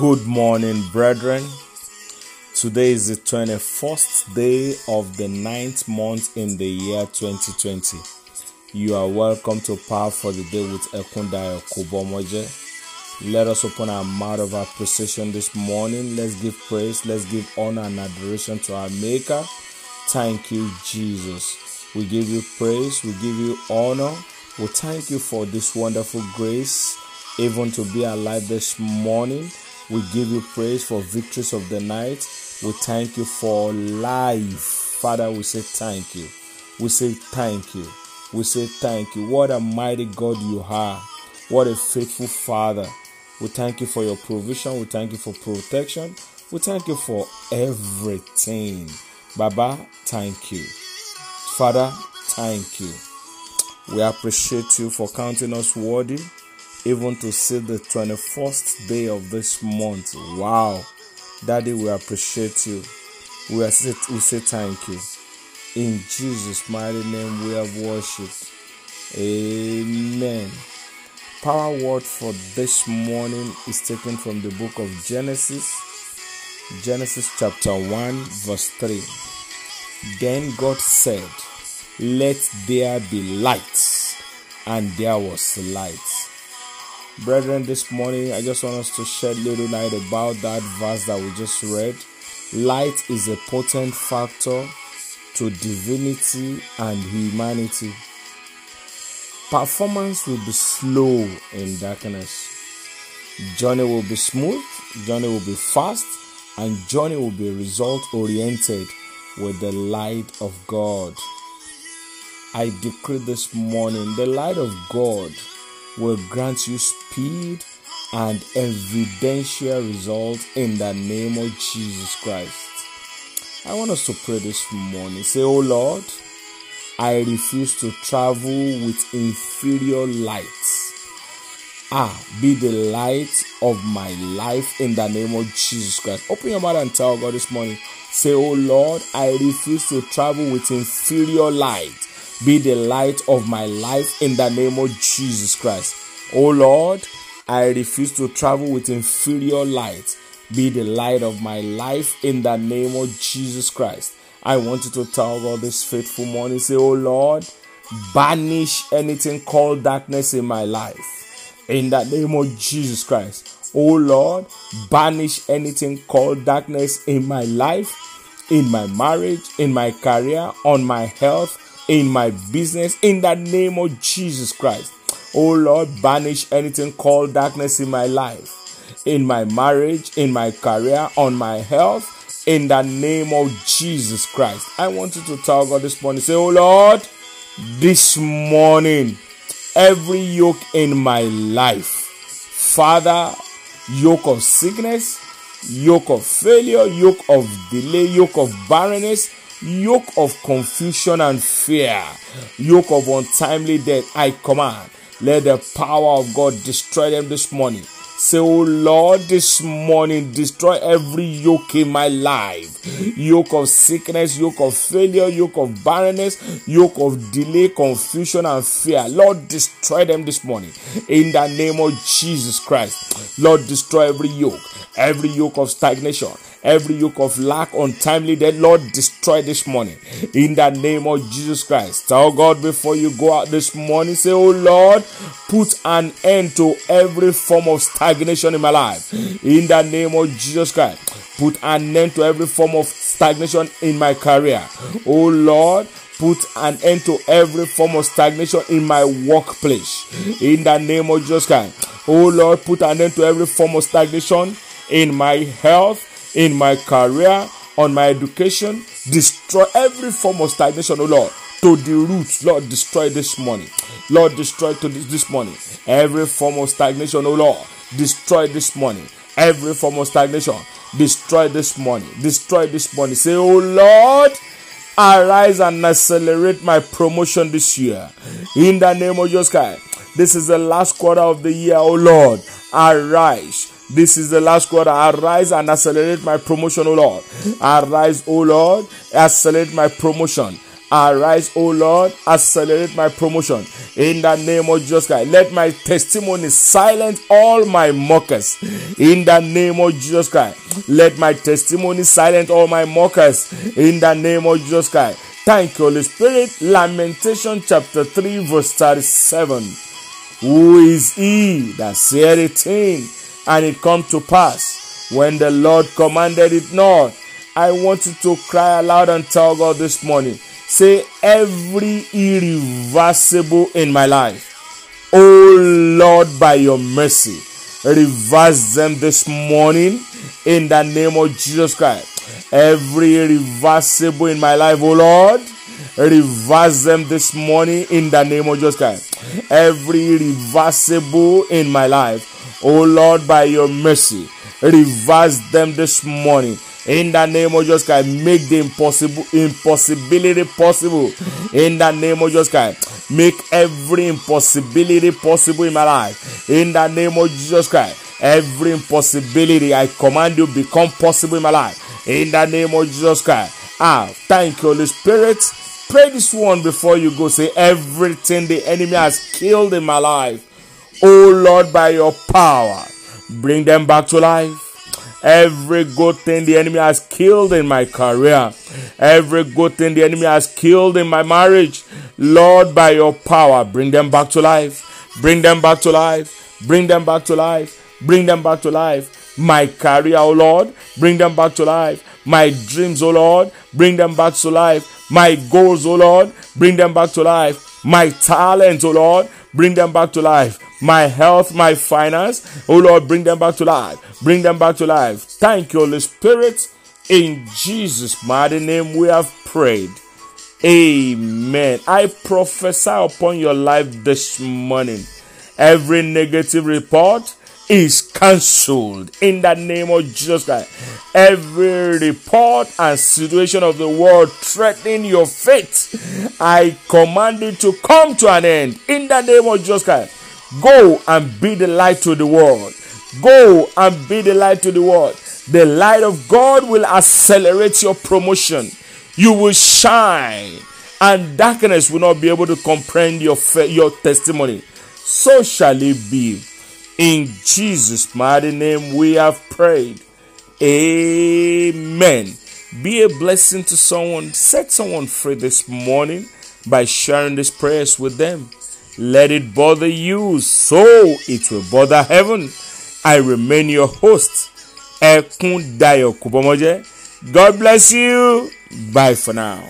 Good morning, brethren. Today is the 21st day of the ninth month in the year 2020. You are welcome to Power for the Day with Ekundayo Kubomoje. Let us open our mouth of appreciation this morning. Let's give praise, let's give honor and adoration to our Maker. Thank you, Jesus. We give you praise, we give you honor. We thank you for this wonderful grace, even to be alive this morning. We give you praise for victories of the night. We thank you for life. Father, we say thank you. We say thank you. We say thank you. What a mighty God you are. What a faithful Father. We thank you for your provision. We thank you for protection. We thank you for everything. Baba, thank you. Father, thank you. We appreciate you for counting us worthy even to see the 21st day of this month. Wow. Daddy, we appreciate you. We, are, we say thank you. In Jesus' mighty name, we have worshipped. Amen. Power word for this morning is taken from the book of Genesis, Genesis chapter 1, verse 3. Then God said, Let there be light, and there was light. Brethren, this morning I just want us to shed little light about that verse that we just read. Light is a potent factor to divinity and humanity. Performance will be slow in darkness. Journey will be smooth, journey will be fast, and journey will be result oriented with the light of God. I decree this morning the light of God will grant you speed and evidential results in the name of Jesus Christ. I want us to pray this morning. Say, Oh Lord, I refuse to travel with inferior lights. Ah, be the light of my life in the name of Jesus Christ. Open your mouth and tell God this morning. Say, Oh Lord, I refuse to travel with inferior light be the light of my life in the name of Jesus Christ. Oh Lord, I refuse to travel with inferior light. Be the light of my life in the name of Jesus Christ. I want you to tell God this faithful morning. Say, Oh Lord, banish anything called darkness in my life. In the name of Jesus Christ. Oh Lord, banish anything called darkness in my life, in my marriage, in my career, on my health, in my business in the name of Jesus Christ. Oh Lord, banish anything called darkness in my life, in my marriage, in my career, on my health, in the name of Jesus Christ. I want you to tell God this morning, say, Oh Lord, this morning, every yoke in my life, Father, yoke of sickness, yoke of failure, yoke of delay, yoke of barrenness, yoke of confusion and fear, yoke of untimely death, I command. Let the power of God destroy them this morning. Say, Oh Lord, this morning destroy every yoke in my life. Yoke of sickness, yoke of failure, yoke of barrenness, yoke of delay, confusion, and fear. Lord, destroy them this morning. In the name of Jesus Christ. Lord, destroy every yoke, every yoke of stagnation, every yoke of lack, untimely death, Lord, destroy this morning. In the name of Jesus Christ. Tell God before you go out this morning, say, Oh Lord, put an end to every form of stagnation in my life. In the name of Jesus Christ. Put an end to every form of stagnation in my career. Oh Lord, put an end to every form of stagnation in my workplace. In the name of Jesus Christ. Oh Lord, put an end to every form of stagnation in my health, in my career, on my education. Destroy every form of stagnation, oh Lord, to the roots. Lord, destroy this morning. Lord, destroy to this, this. Every form of stagnation, oh Lord, destroy this morning. Every form of stagnation, destroy this morning. Destroy this morning. Say, oh Lord, arise and accelerate my promotion this year. In the name of Jesus Christ. This is the last quarter of the year, oh Lord. Arise this is the last quarter. I arise and accelerate my promotion, O Lord. Arise, O Lord. Accelerate my promotion. Arise, O Lord, accelerate my promotion in the name of Jesus Christ. Let my testimony silence all my mockers in the name of Jesus Christ. Let my testimony silence all my mockers in the name of Jesus Christ. Thank you, Holy Spirit. Lamentation chapter 3, verse 37. Who is he that said thing and it come to pass when the Lord commanded it not? I want you to cry aloud and tell God this morning Say, every irreversible in my life. Oh Lord, by your mercy, reverse them this morning in the name of Jesus Christ. Every irreversible in my life, oh Lord, reverse them this morning in the name of Jesus Christ. Every irreversible in my life, oh Lord, by your mercy, reverse them this morning in the name of Jesus Christ. Make the impossible impossibility possible in the name of Jesus Christ. Make every impossibility possible in my life in the name of Jesus Christ. Every impossibility I command you become possible in my life in the name of Jesus Christ. Ah, thank you, Holy Spirit. Pray this one before you go. Say everything the enemy has killed in my life. Oh Lord, by your power, bring them back to life Every good thing the enemy has killed in my career, every good thing the enemy has killed in my marriage, Lord, by your power, bring them back to life. Bring them back to life. Bring them back to life. Bring them back to life. My career, oh Lord, bring them back to life. My dreams, oh Lord, bring them back to life. My goals, oh Lord, bring them back to life. My talents, oh Lord, bring them back to life my health, my finance. Oh Lord, bring them back to life. Bring them back to life. Thank you, Holy Spirit. In Jesus' mighty name, we have prayed. Amen. I prophesy upon your life this morning. Every negative report is cancelled in the name of Jesus Christ. Every report and situation of the world threatening your faith, I command it to come to an end in the name of Jesus Christ. Go and be the light to the world. Go and be the light to the world. The light of God will accelerate your promotion. You will shine, and darkness will not be able to comprehend your, your testimony. So shall it be. In Jesus' mighty name, we have prayed. Amen. Be a blessing to someone. Set someone free this morning by sharing these prayers with them. Let it bother you, so it will bother heaven. I remain your host, Ekundayo Kubomoje. God bless you. Bye for now.